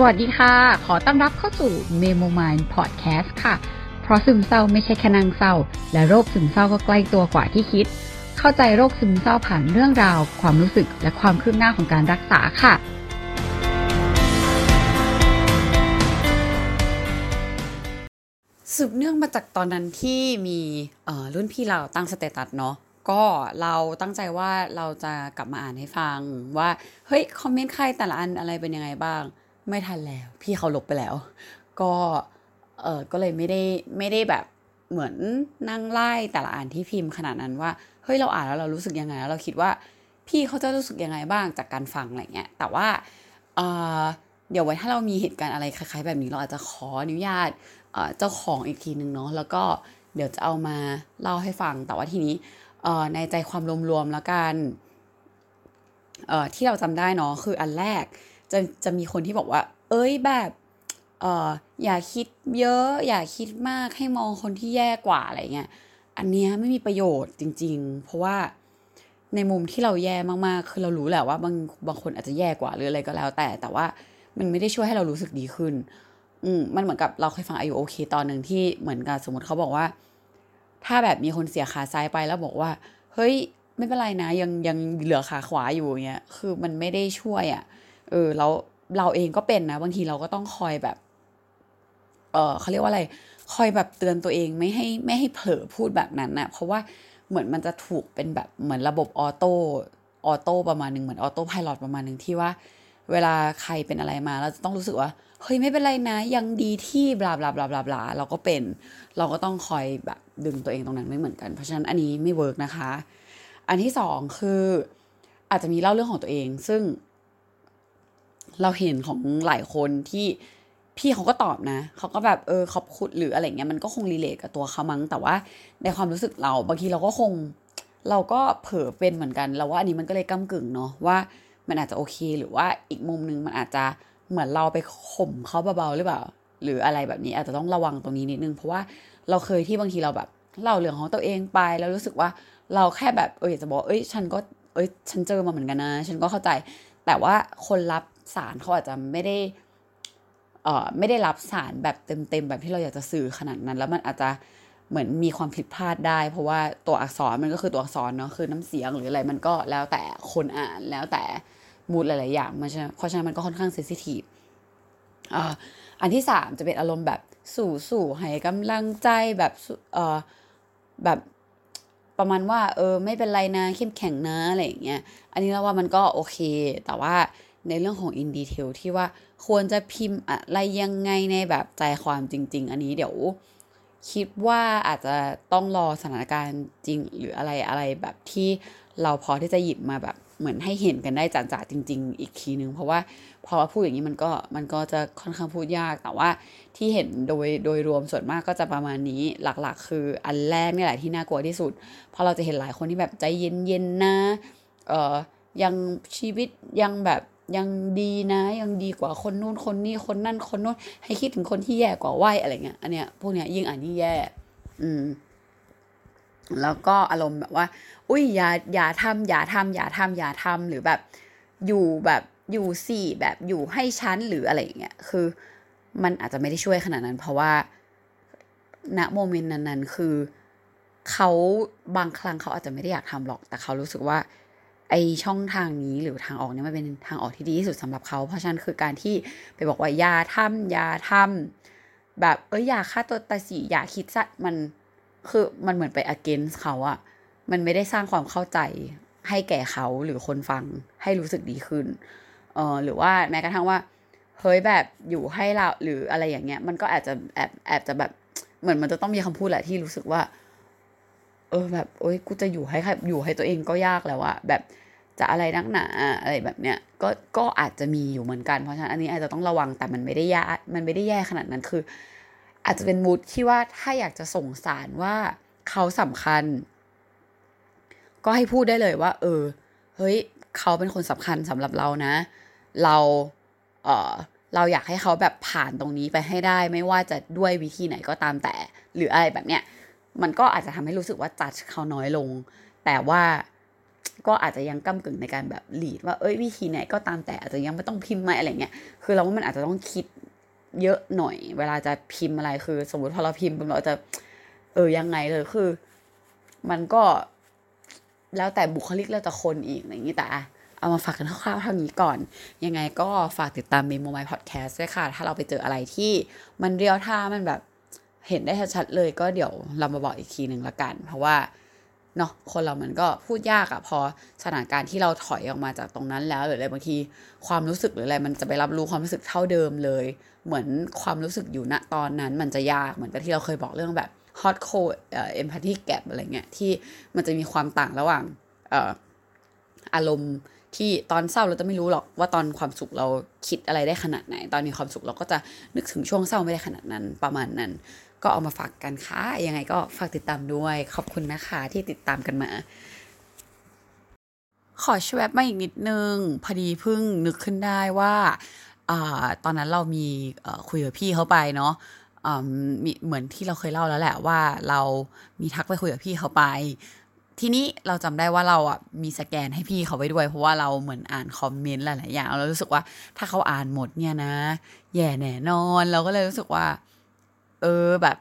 สวัสดีค่ะ ขอต้อนรับเข้าสู่ Memo Mind Podcast ค่ะ เพราะซึมเศร้าไม่ใช่แค่นางเศร้า และโรคซึมเศร้าก็ใกล้ตัวกว่าที่คิด เข้าใจโรคซึมเศร้าผ่านเรื่องราว ความรู้สึกและความคืบหน้าของการรักษาค่ะ สืบเนื่องมาจากตอนนั้นที่มีรุ่นพี่เราตั้งสเตตัสเนาะก็เราตั้งใจว่าเราจะกลับมาอ่านให้ฟังว่า เฮ้ย คอมเมนต์ใครแต่ละอันอะไรเป็นยังไงบ้าง ไม่ทันแล้ว พี่เขาลบไปแล้ว ก็เออก็เลยไม่ได้ไม่ได้แบบเหมือนนั่งไล่แต่ละอ่านที่พิมพ์ขนาดนั้นว่าเฮ้ยเราอ่านแล้วเรารู้สึกยังไงแล้วเราคิดว่าพี่เขาจะรู้สึกยังไงบ้างจากการฟังอะไรเงี้ยแต่ว่าเออเดี๋ยวไว้ถ้าเรามีเหตุการณ์อะไรคล้ายๆ แบบนี้เราอาจจะขออนุญาตเจ้าของอีกทีหนึ่งเนาะแล้วก็เดี๋ยวจะเอามาเล่าให้ฟัง แต่ว่าทีนี้ในใจความรวมๆแล้วกันที่เราจำได้เนาะคืออันแรก จะจะมีคนที่บอกว่า เอ้ยแบบเอออย่าคิดเยอะ อย่าคิดมากให้มองคนที่แย่กว่าอะไรเงี้ยอันเนี้ยไม่มีประโยชน์จริง ๆ เพราะว่าในมุมที่เราแย่มากๆ คือเรารู้แหละว่าบางบางคนอาจจะแย่กว่าหรืออะไรก็แล้ว แต่แต่ว่ามันไม่ได้ช่วยให้เรารู้สึกดีขึ้น อืมมันเหมือนกับเราเคยฟังอายุโอเคตอนหนึ่งที่เหมือนกับสมมติเขาบอกว่า ถ้าแบบมีคนเสียขาซ้ายไปแล้วบอกว่า เฮ้ย ไม่เป็นไรนะยังยังเหลือขาขวาอยู่เงี้ยคือมันไม่ได้ช่วยอะ่ะ เออแล้วเราเองก็เป็นนะ บางทีเราก็ต้องคอยแบบ เออเขาเรียกว่าอะไร คอยแบบเตือนตัวเองไม่ให้ไม่ให้เผลอพูดแบบนั้นนะเพราะว่าเหมือนมันจะถูกเป็นแบบเหมือนระบบ auto auto ประมาณหนึ่งเหมือนออโต้พายロประมาณหนึ่งที่ว่า เวลาใครเป็นอะไรมาเราจะต้องรู้สึกว่าเฮ้ยไม่เป็นไรนะ ยังดีที่ blah blah blah blah blah เราก็เป็น เราก็ต้องคอยแบบดึงตัวเองตรงนั้นไว้เหมือนกัน เพราะฉะนั้นอันนี้ไม่ work นะคะ อันที่สองคืออาจจะมีเล่าเรื่องของตัวเอง ซึ่ง เราเห็นของหลายคนที่พี่เขาก็ตอบนะเขาก็แบบเออขอบคุณหรืออะไรเงี้ยมันก็คง relate กับตัวเขามั้งแต่ว่าในความรู้สึกเราบางทีเราก็คง เราก็เผลอเป็นเหมือนกันเราว่าอันนี้มันก็เลยก้ากึ่งเนาะว่ามันอาจจะโอเคหรือว่าอีกมุมนึงมันอาจจะเหมือนเราไปข่มเขาเบาๆหรือเปล่า หรืออะไรแบบนี้อาจจะต้องระวังตรงนี้นิดนึงเพราะว่าเราเคยที่บางทีเราแบบเล่าเรื่องของตัวเองไปแล้วรู้สึกว่าเราแค่แบบเออจะบอกเอ้ยฉันก็เอ้ยฉันเจอมาเหมือนกันนะ ฉันก็เข้าใจ แต่ว่าคนรับ สารเขาอาจจะไม่ได้เอ่อไม่ได้รับสารแบบเต็มๆแบบที่เราอยากจะสื่อขนาดนั้น แล้วมันอาจจะเหมือนมีความผิดพลาดได้ เพราะว่าตัวอักษรมันก็คือตัวอักษรเนาะคือน้ำเสียงหรืออะไรมันก็แล้วแต่คนอ่านแล้วแต่ mood หลายๆอย่างมันเพราะฉะนั้นมันก็ค่อนข้าง sensitive อันที่สามจะเป็นอารมณ์แบบสู้สู้ให้กำลังใจแบบเออแบบประมาณว่า เออ ไม่เป็นไรนะเข้มแข็งนะอะไรอย่างเงี้ยอันนี้เราว่ามันก็โอเค แต่ว่า ในเรื่องของ in detail ที่ว่าควรจะพิมพ์อะไรยังไงในแบบใจความจริง ๆ อันนี้เดี๋ยวคิดว่าอาจจะต้องรอสถานการณ์จริง หรืออะไรอะไรแบบที่เราพอที่จะหยิบมาแบบเหมือนให้เห็นกันได้จ่าๆจริง ๆ อีกทีนึง เพราะว่าพอพูดอย่างนี้มันก็มันก็จะค่อนข้างพูดยากแต่ว่าที่เห็นโดยโดยรวมส่วนมากก็จะประมาณนี้หลักๆ คืออันแรกนี่แหละที่น่ากลัวที่สุดเพราะเราจะเห็นหลายคนที่แบบใจเย็นๆนะเออยังชีวิตยังแบบ ยังดีนะยังดีกว่าคนนู้นคนนี้คนนั่นคนนู้นให้คิดถึงคนที่แย่กว่าไหวอะไรเงี้ยอันเนี้ยพวกเนี้ยยิ่งอ่านยิ่งแย่ อืม แล้วก็อารมณ์แบบว่า อุ้ยอย่าอย่าทำอย่าทำอย่าทำอย่าทำหรือแบบ อยู่แบบอยู่สี่แบบอยู่ให้ชั้นหรืออะไรเงี้ยคือ มันอาจจะไม่ได้ช่วยขนาดนั้น เพราะว่าณโมเมนต์นั้นๆ คือเขาบางครั้งเขาอาจจะไม่ได้อยากทำหรอก แต่เขารู้สึกว่า ไอช่องทางนี้หรือทางออกเนี้มันเป็นทางออกที่ดีที่สุดสำหรับเขา เพราะฉะนั้นคือการที่ไปบอกว่าอย่าทำอย่าทำแบบเอออย่าฆ่าตัวตายสิอย่าคิดซะมันคือมันเหมือนไป against เขาอะมันไม่ได้สร้างความเข้าใจให้แก่เขาหรือคนฟังให้รู้สึกดีขึ้นเออหรือว่าแม้กระทั่งว่าเฮ้ยแบบอยู่ให้เราหรืออะไรอย่างเงี้ย มันก็อาจจะแอบแอบจะแบบเหมือนมันจะต้องมีคำพูดแหละที่รู้สึกว่า เออแบบโอ๊ยกูจะอยู่ให้อยู่ให้ตัวเองก็ยากแล้วอะแบบจะอะไรนักหนาอะไรแบบเนี้ยก็ก็อาจจะมีอยู่เหมือนกันเพราะฉะนั้นอันนี้อาจจะต้องระวังแต่มันไม่ได้ย่มันไม่ได้แย่ขนาดนั้นคือ อาจจะเป็นมูดที่ว่าถ้าอยากจะส่งสารว่าเขาสำคัญ ก็ให้พูดได้เลยว่า เออเฮ้ยเขาเป็นคนสำคัญสำหรับเรานะ เราเออเราอยากให้เขาแบบผ่านตรงนี้ไปให้ได้ ไม่ว่าจะด้วยวิธีไหนก็ตามแต่ หรืออะไรแบบเนี้ย มันก็อาจจะทำให้รู้สึกว่าจัดเขาน้อยลง แต่ว่าก็อาจจะยังก้ากึ่งในการแบบหลีดว่าเอ้ยวิธีไหนก็ตามแต่อาจจะยังไม่ต้องพิมพ์ไหมอะไรเงี้ยคือเราว่ามันอาจจะต้องคิดเยอะหน่อย เวลาจะพิมพ์อะไรคือ สมมติพอเราพิมพ์เราจะ เออยังไงเลยคือ มันก็แล้วแต่บุคลิกแล้วแต่คนอีกอย่างนี้แต่เอามาฝากกันคร่าวๆเท่านี้ก่อน ยังไงก็ฝากติดตามเมโมไมพอดแคสต์ด้วยค่ะ ถ้าเราไปเจออะไรที่มันเรียวท่ามันแบบ เห็นได้ชัดๆเลยก็เดี๋ยวเรามาบอกอีกทีหนึ่งละกัน เพราะว่าเนาะคนเรามันก็พูดยากอะพอสถานการณ์ที่เราถอยออกมาจากตรงนั้นแล้วหรืออะไรบางทีความรู้สึกหรืออะไรมันจะไปรับรู้ความรู้สึกเท่าเดิมเลย เหมือนความรู้สึกอยู่ณตอนนั้นมันจะยากเหมือนกับที่เราเคยบอกเรื่องแบบ hot cold เอ็มพัตตีแก p อะไรเงี้ยที่มันจะมีความต่างระหว่างอารมณ์ ที่ตอนเศร้าเราจะไม่รู้หรอกว่าตอนความสุขเราคิดอะไรได้ขนาดไหน ตอนมีความสุขเราก็จะนึกถึงช่วงเศร้าไม่ได้ขนาดนั้นประมาณนั้น ก็เอามาฝากกันค่ะยังไงก็ฝากติดตามด้วย ขอบคุณนะคะที่ติดตามกันมาขอชวบมาอีกนิดนึง พอดีเพิ่งนึกขึ้นได้ว่าอตอนนั้นเรามีคุยกับพี่เขาไปเนาะเหมือนที่เราเคยเล่าแล้วแหละว่าเรามีทักไปคุยกับพี่เขาไป ทีนี้เราจำได้ว่าเราอะมีสแกนให้พี่เขาไว้ด้วย เพราะว่าเราเหมือนอ่านคอมเมนต์หลายๆอย่างเรารู้สึกว่าถ้าเขาอ่านหมดเนี่ยนะแย่แน่นอน เราก็เลยรู้สึกว่า เออแบบ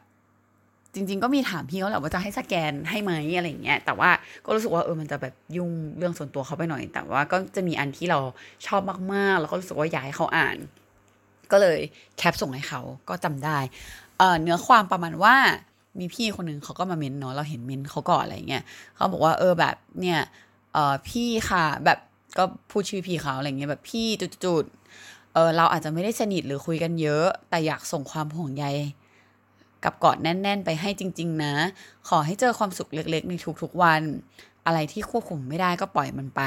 จริง ๆ ก็มีถามพี่เขาแหละว่าจะให้สแกนให้ไหมอะไรเงี้ยแต่ว่าก็รู้สึกว่าเออมันจะแบบยุ่งเรื่องส่วนตัวเขาไปหน่อย แต่ว่าก็จะมีอันที่เราชอบมากๆ แล้วก็รู้สึกว่าอยากให้เขาอ่าน ก็เลยแคปส่งให้เขาก็จำได้เเนื้อความประมาณว่า มีพี่คนหนึ่งเขาก็มาเม้นเนาะเราเห็นเม้นเขาก่อนอะไรเงี้ยเขาบอกว่าเออแบบเนี่ยเออพี่ค่ะแบบก็พูดชื่อพี่เขาอะไรเงี้ยแบบพี่จุดๆเออเราอาจจะไม่ได้สนิทหรือคุยกันเยอะ แต่อยากส่งความห่วงใยกับกอดแน่น ๆ ไปให้จริง ๆ นะ ขอให้เจอความสุขเล็ก ๆ ในทุกๆวัน อะไรที่ควบคุมไม่ได้ก็ปล่อยมันไป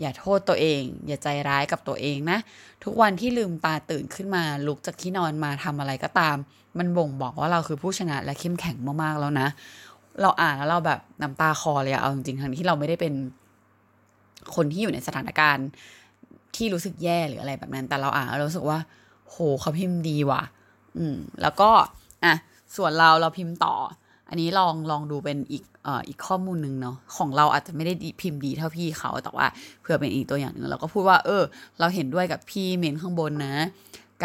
อย่าโทษตัวเอง อย่าใจร้ายกับตัวเองนะ ทุกวันที่ลืมตาตื่นขึ้นมา ลุกจากที่นอนมาทำอะไรก็ตาม มันบ่งบอกว่าเราคือผู้ชนะและเข้มแข็งมากๆแล้วนะ เราอ่านแล้วเราแบบน้ำตาคอเลยอะเอาจริงๆทั้งที่เราไม่ได้เป็น คนที่อยู่ในสถานการณ์ที่รู้สึกแย่หรืออะไรแบบนั้น แต่เราอ่านแล้วเราสึกว่า โหเขาพิมพ์ดีว่ะ อืม แล้วก็ อะ ส่วนเราเราพิมพ์ต่อ อันนี้ลองลองดูเป็นอีกเอ่ออีกข้อมูลหนึ่งเนาะของเราอาจจะไม่ได้พิมพ์ดีเท่าพี่เขาแต่ว่าเพื่อเป็นอีกตัวอย่างหนึ่งเราก็พูดว่า เออ เราเห็นด้วยกับพี่เมนข้างบนนะ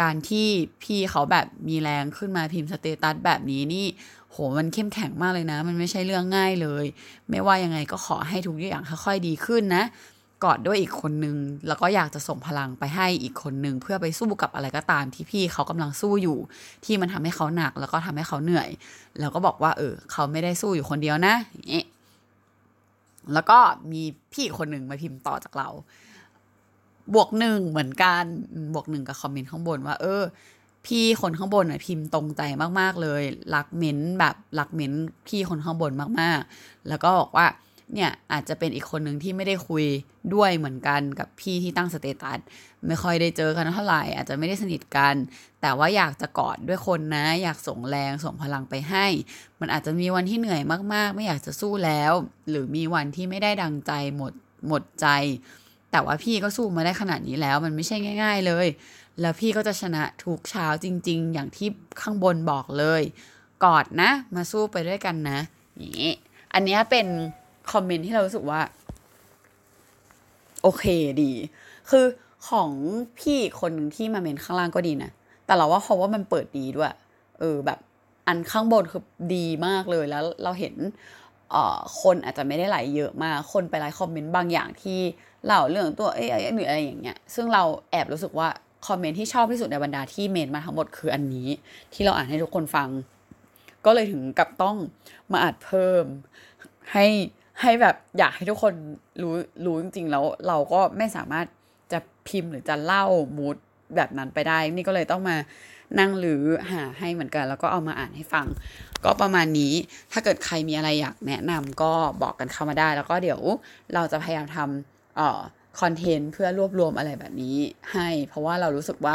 การที่พี่เขาแบบมีแรงขึ้นมาพิมพ์สเตตัสแบบนี้นี่โหมันเข้มแข็งมากเลยนะ มันไม่ใช่เรื่องง่ายเลย ไม่ว่ายังไงก็ขอให้ทุกอย่างค่อยๆดีขึ้นนะ กอดด้วยอีกคนนึง แล้วก็อยากจะส่งพลังไปให้อีกคนนึง เพื่อไปสู้กับอะไรก็ตามที่พี่เขากำลังสู้อยู่ ที่มันทำให้เขาหนัก แล้วก็ทำให้เขาเหนื่อย แล้วก็บอกว่า เออ เขาไม่ได้สู้อยู่คนเดียวนะอย่างนี้แล้วก็มีพี่คนหนึ่งมาพิมพ์ต่อจากเรา บวกหนึ่งเหมือนกันบวกหนึ่งกับคอมเมนต์ข้างบนว่า เออ พี่คนข้างบนน่ะพิมพ์ตรงใจมาก ๆ เลยรักเม้นแบบรักเม้นพี่คนข้างบนมาก ๆ แล้วก็บอกว่า เนี่ยอาจจะเป็นอีกคนหนึ่งที่ไม่ได้คุยด้วยเหมือนกันกับพี่ที่ตั้งสเตตัสไม่ค่อยได้เจอกันเท่าไหร่อาจจะไม่ได้สนิทกัน แต่ว่าอยากจะกอดด้วยคนนะ อยากส่งแรงส่งพลังไปให้ มันอาจจะมีวันที่เหนื่อยมากๆ ไม่อยากจะสู้แล้ว หรือมีวันที่ไม่ได้ดังใจหมดหมดใจ แต่ว่าพี่ก็สู้มาได้ขนาดนี้แล้ว มันไม่ใช่ง่าย ๆเลย แล้วพี่ก็จะชนะทุกเช้าจริง ๆ อย่างที่ข้างบนบอกเลย กอดนะ มาสู้ไปด้วยกันนะนี่อันนี้เป็น คอมเมนต์ที่เรารู้สึกว่า โอเคดี คือของพี่คนหนึ่งที่มาเมนข้างล่างก็ดีนะ แต่เราว่าเพราะว่ามันเปิดดีด้วย เออแบบอันข้างบนคือดีมากเลยแล้วเราเห็นคนอาจจะไม่ได้ไหลเยอะมาก คนไปไลค์คอมเมนต์บางอย่างที่เล่าเรื่องตัวเอ้ยหรืออะไรอย่างเงี้ย ซึ่งเราแอบรู้สึกว่าคอมเมนต์ที่ชอบที่สุดในบรรดาที่เมนมาทั้งหมดคืออันนี้ ที่เราอ่านให้ทุกคนฟัง ก็เลยถึงกับต้องมาอัดเพิ่มให้ ให้แบบอยากให้ทุกคนรู้รู้จริงๆแล้วเราก็ไม่สามารถจะพิมพ์หรือจะเล่ามูดแบบนั้นไปได้ นี่ก็เลยต้องมานั่งหรือหาให้เหมือนกัน แล้วก็เอามาอ่านให้ฟัง ก็ประมาณนี้ถ้าเกิดใครมีอะไรอยากแนะนำก็บอกกันเข้ามาได้ แล้วก็เดี๋ยวเราจะพยายามทำเอ่อคอนเทนต์เพื่อรวบรวมอะไรแบบนี้ให้ เพราะว่าเรารู้สึกว่า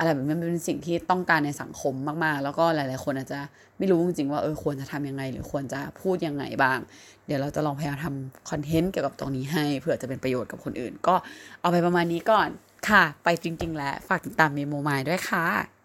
อะไรแบบนี้เป็นสิ่งที่ต้องการในสังคมมากๆ แล้วก็หลาย ๆ คนอาจจะไม่รู้จริงๆว่าเออควรจะทำยังไง หรือควรจะพูดยังไงบ้าง เดี๋ยวเราจะลองพยายามทำคอนเทนต์เกี่ยวกับตรงนี้ให้เผื่อจะเป็นประโยชน์กับคนอื่น ก็เอาไปประมาณนี้ก่อนค่ะ ไปจริง ๆ แล้ว ฝากติดตามเมโมมายด้วยค่ะ